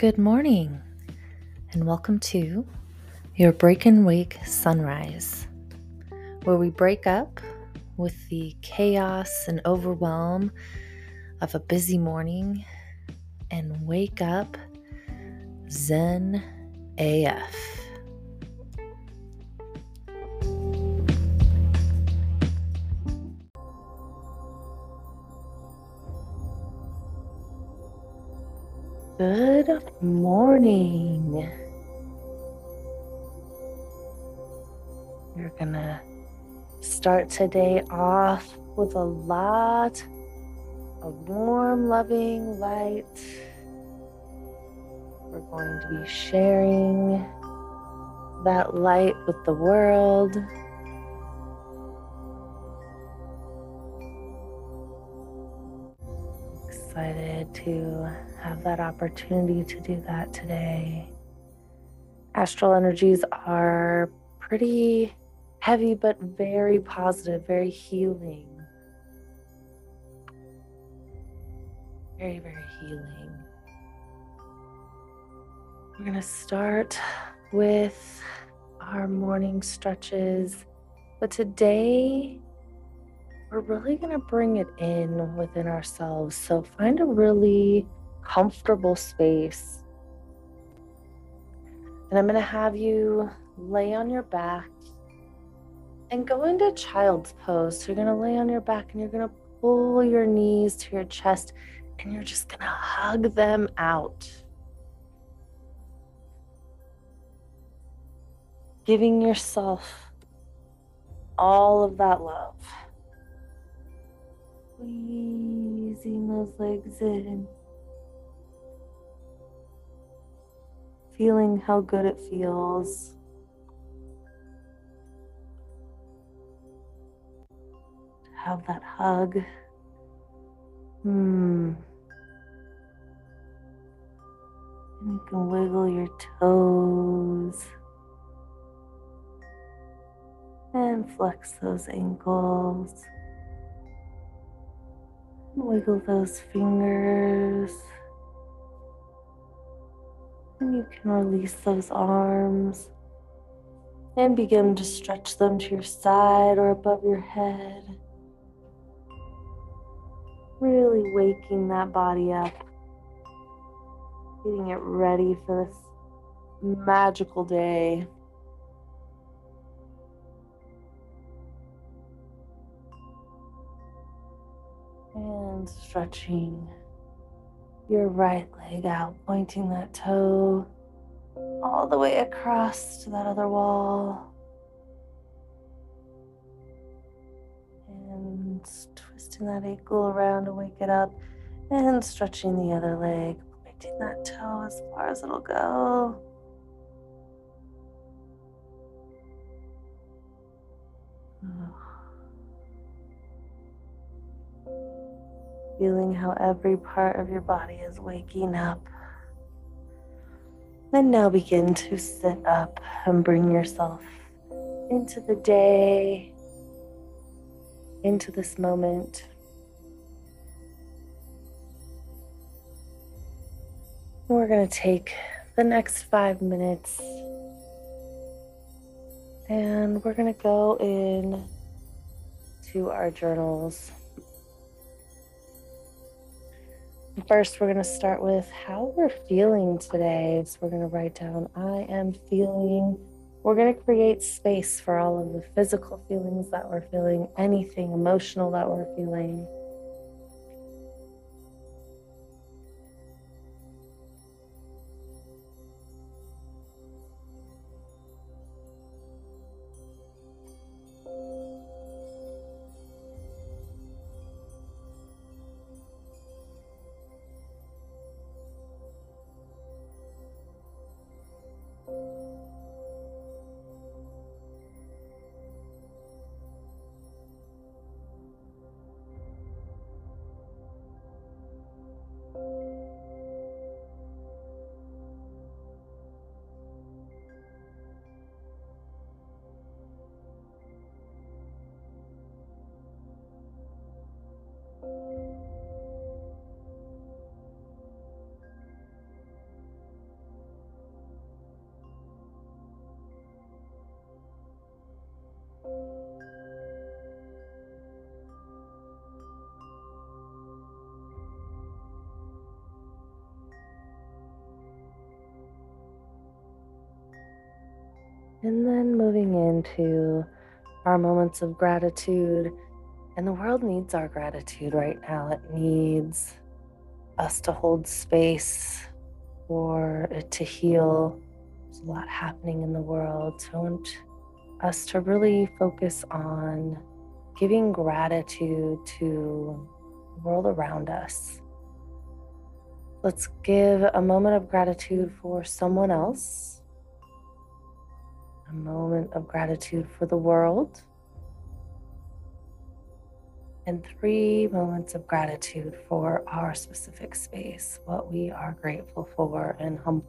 Good morning, and welcome to your Break and Wake Sunrise, where we break up with the chaos and overwhelm of a busy morning and wake up Zen AF. Good morning. You're gonna start today off with a lot of warm, loving light. We're going to be sharing that light with the world. Excited to have that opportunity to do that today. Astral energies are pretty heavy, but very positive, very healing. Very, very healing. We're going to start with our morning stretches, but today we're really going to bring it in within ourselves. So find a really comfortable space. And I'm going to have you lay on your back and go into child's pose. So you're going to lay on your back and you're going to pull your knees to your chest and you're just going to hug them out. Giving yourself all of that love. Squeezing those legs in. feeling how good it feels. Have that hug. Hmm. And you can wiggle your toes and flex those ankles. Wiggle those fingers. And you can release those arms and begin to stretch them to your side or above your head. Really waking that body up, getting it ready for this magical day. And stretching your right leg out, pointing that toe all the way across to that other wall. And twisting that ankle around to wake it up and stretching the other leg, pointing that toe as far as it'll go. Feeling how every part of your body is waking up. Then now begin to sit up and bring yourself into the day, into this moment. We're going to take the next five minutes and we're going to go in to our journals. First, we're going to start with how we're feeling today. So, we're going to write down, I am feeling. We're going to create space for all of the physical feelings that we're feeling, anything emotional that we're feeling. And then moving into our moments of gratitude. And the world needs our gratitude right now. It needs us to hold space for it to heal. There's a lot happening in the world. So I want us to really focus on giving gratitude to the world around us. Let's give a moment of gratitude for someone else, a moment of gratitude for the world, and three moments of gratitude for our specific space, what we are grateful for and humbled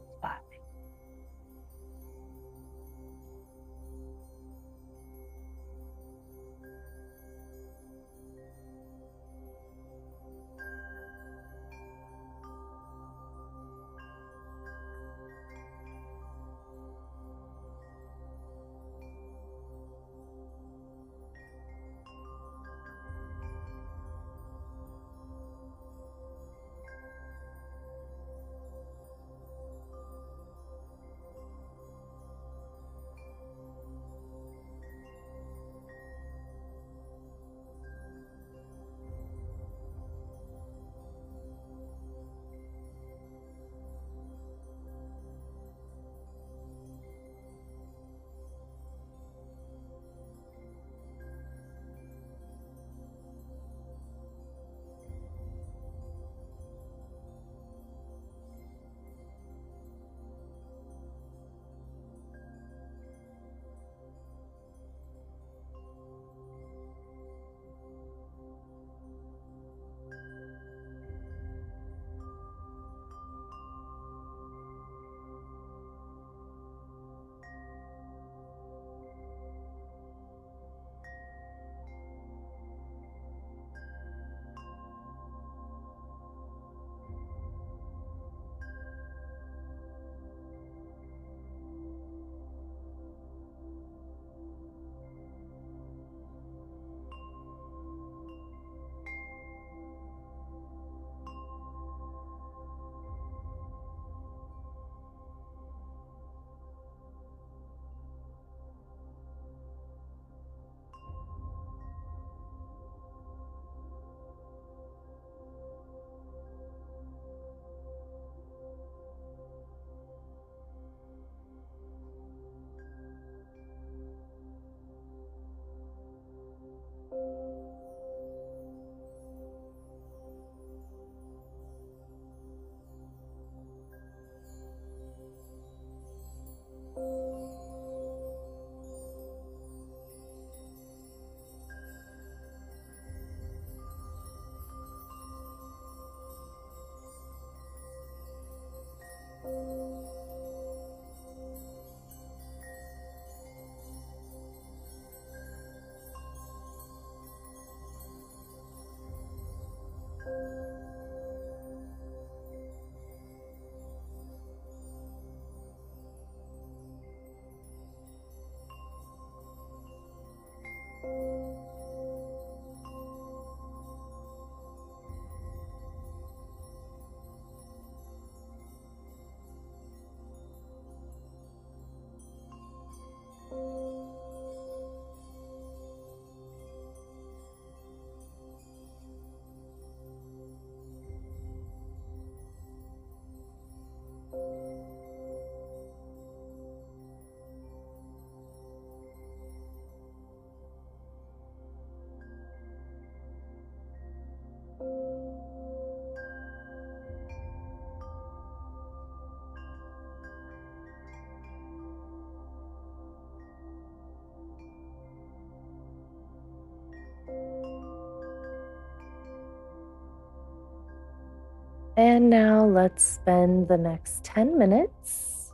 And now let's spend the next 10 minutes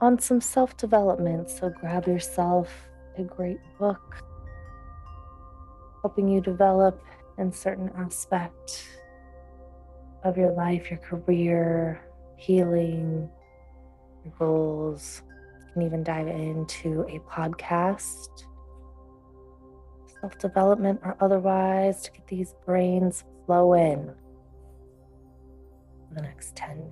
on some self development. So grab yourself a great book helping you develop in certain aspect of your life, your career, healing, your goals. You can even dive into a podcast, self development or otherwise, to get these brains flowing the next 10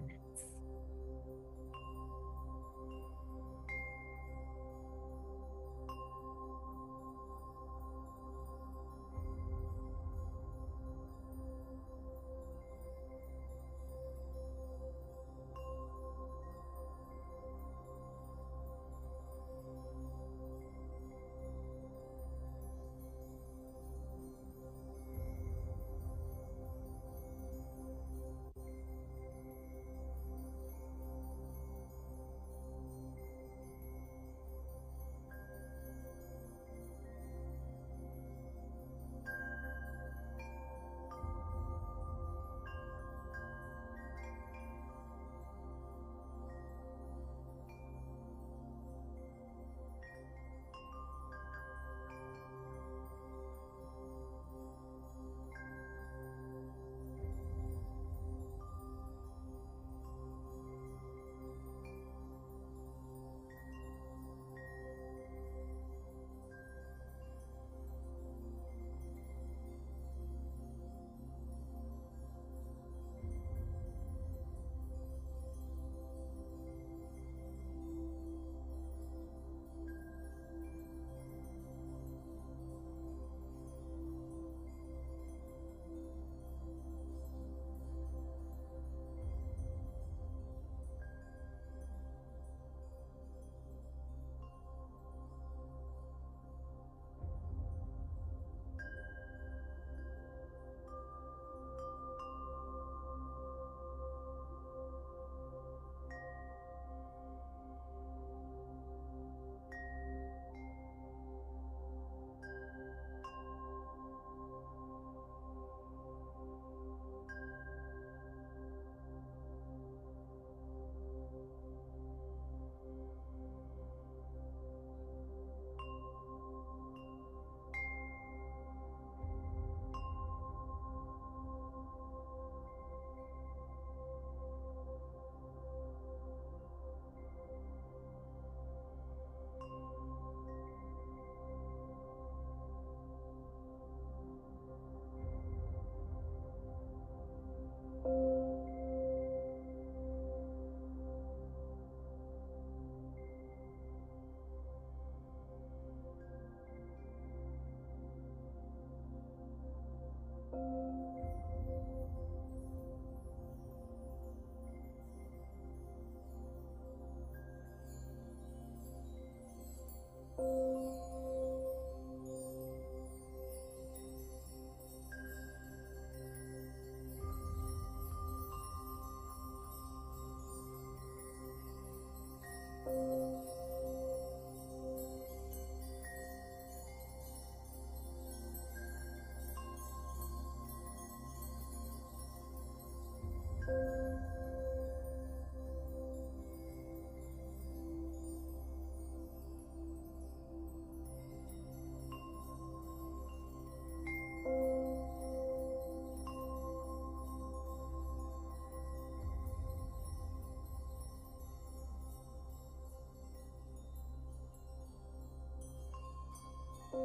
thank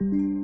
mm -hmm. you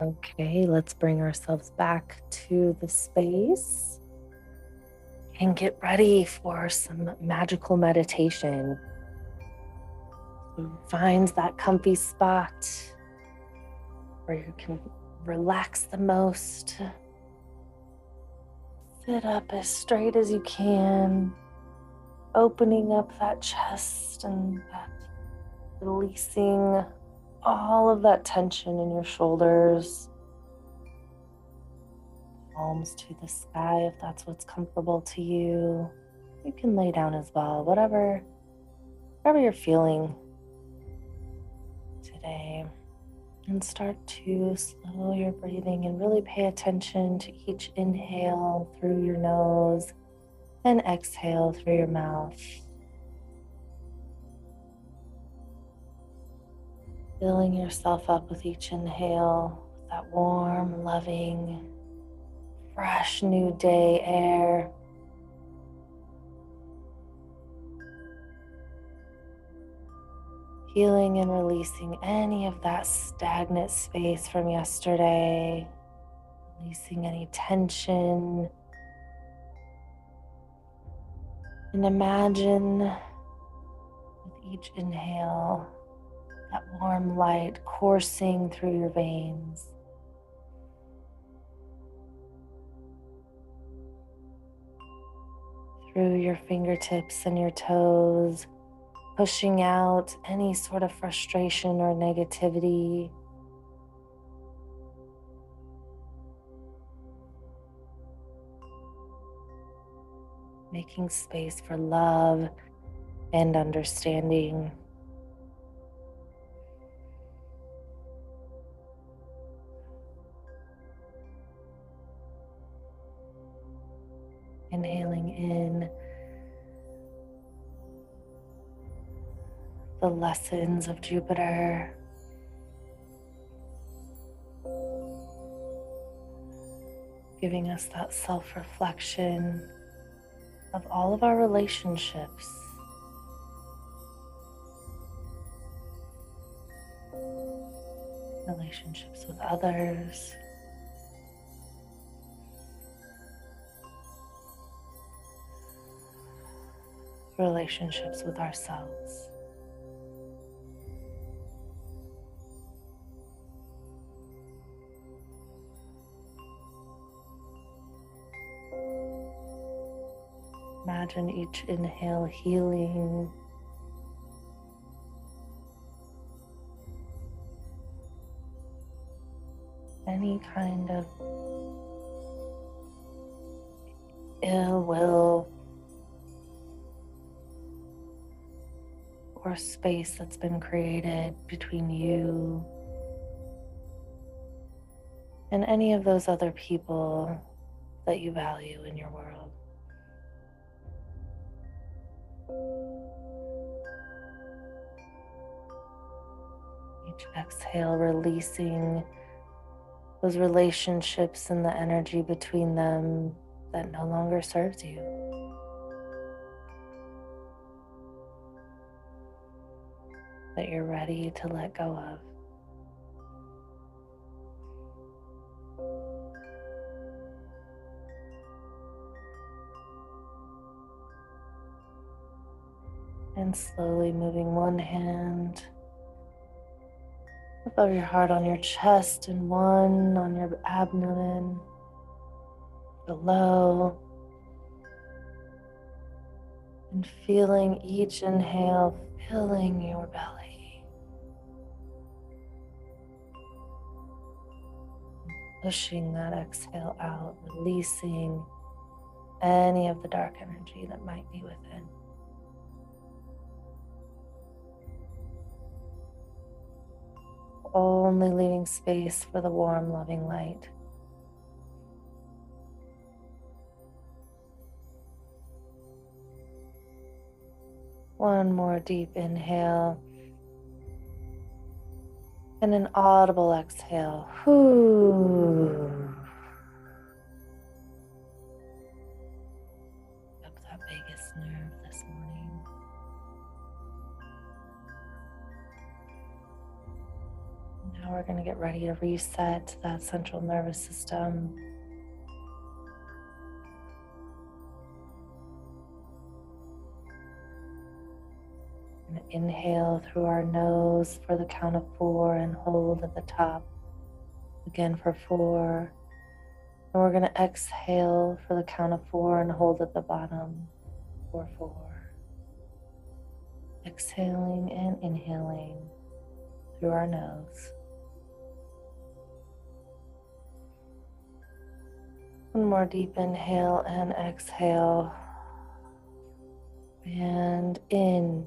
Okay, let's bring ourselves back to the space and get ready for some magical meditation. Find that comfy spot where you can relax the most. Sit up as straight as you can, opening up that chest and that releasing all of that tension in your shoulders. Palms to the sky if that's what's comfortable to you. You can lay down as well, whatever, whatever you're feeling today. And start to slow your breathing and really pay attention to each inhale through your nose and exhale through your mouth. Filling yourself up with each inhale with that warm, loving, fresh new day air. Healing and releasing any of that stagnant space from yesterday, releasing any tension. And imagine with each inhale that warm light coursing through your veins. Through your fingertips and your toes, pushing out any sort of frustration or negativity. Making space for love and understanding. In the lessons of Jupiter. Giving us that self reflection of all of our relationships. Relationships with others, relationships with ourselves. Imagine each inhale healing. Any kind of ill will or space that's been created between you and any of those other people that you value in your world. Each exhale, releasing those relationships and the energy between them that no longer serves you. That you're ready to let go of. And slowly moving one hand above your heart on your chest and one on your abdomen below. And feeling each inhale filling your belly. Pushing that exhale out, releasing any of the dark energy that might be within. Only leaving space for the warm, loving light. One more deep inhale and an audible exhale. Whoo. Up that vagus nerve this morning. Now we're going to get ready to reset that central nervous system. Inhale through our nose for the count of four and hold at the top. Again for four. And we're going to exhale for the count of four and hold at the bottom for four. Exhaling and inhaling through our nose. One more deep inhale and exhale. And in,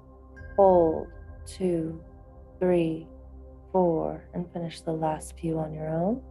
Hold, two, three, four. And finish the last few on your own.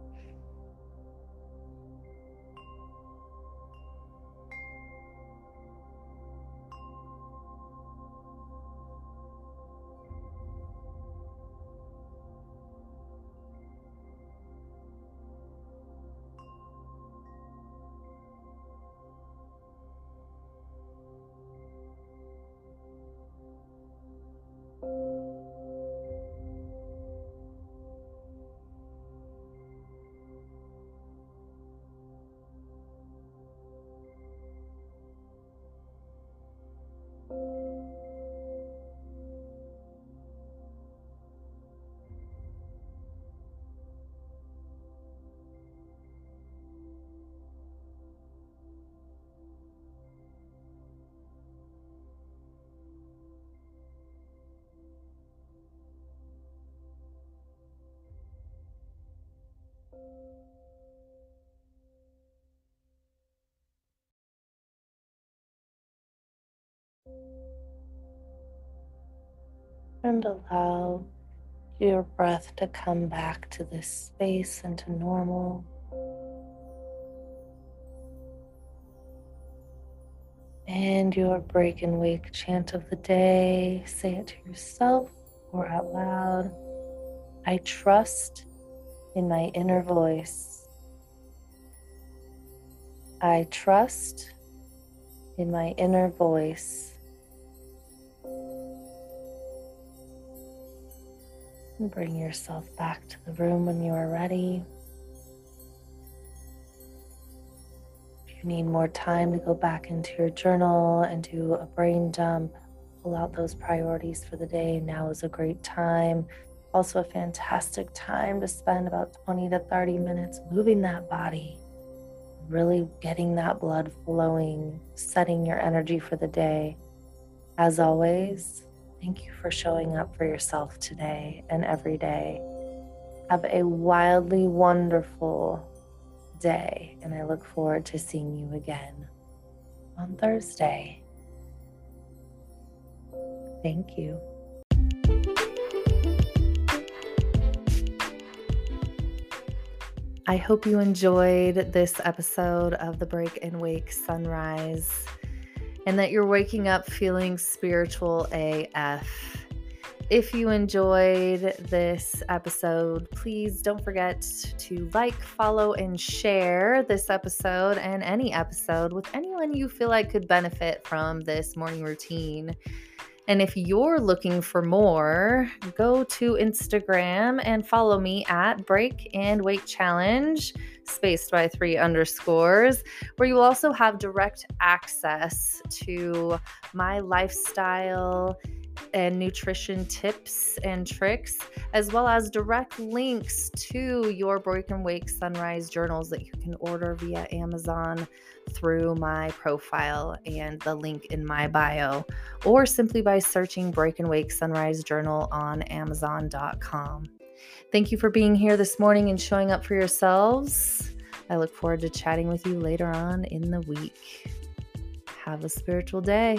And allow your breath to come back to this space and to normal. And your break and wake chant of the day, say it to yourself or out loud. I trust in my inner voice. I trust in my inner voice. And bring yourself back to the room when you are ready. If you need more time to go back into your journal and do a brain dump, pull out those priorities for the day, now is a great time. Also, a fantastic time to spend about 20 to 30 minutes moving that body, really getting that blood flowing, setting your energy for the day. As always, thank you for showing up for yourself today and every day. Have a wildly wonderful day, and I look forward to seeing you again on Thursday. Thank you. I hope you enjoyed this episode of the Break and Wake Sunrise and that you're waking up feeling spiritual AF. If you enjoyed this episode, please don't forget to like, follow, and share this episode and any episode with anyone you feel like could benefit from this morning routine. And if you're looking for more, go to Instagram and follow me at Break and Wake Challenge, spaced by three underscores, where you will also have direct access to my lifestyle and nutrition tips and tricks, as well as direct links to your Break and Wake Sunrise journals that you can order via Amazon through my profile and the link in my bio, or simply by searching Break and Wake Sunrise Journal on Amazon.com. Thank you for being here this morning and showing up for yourselves. I look forward to chatting with you later on in the week. Have a spiritual day.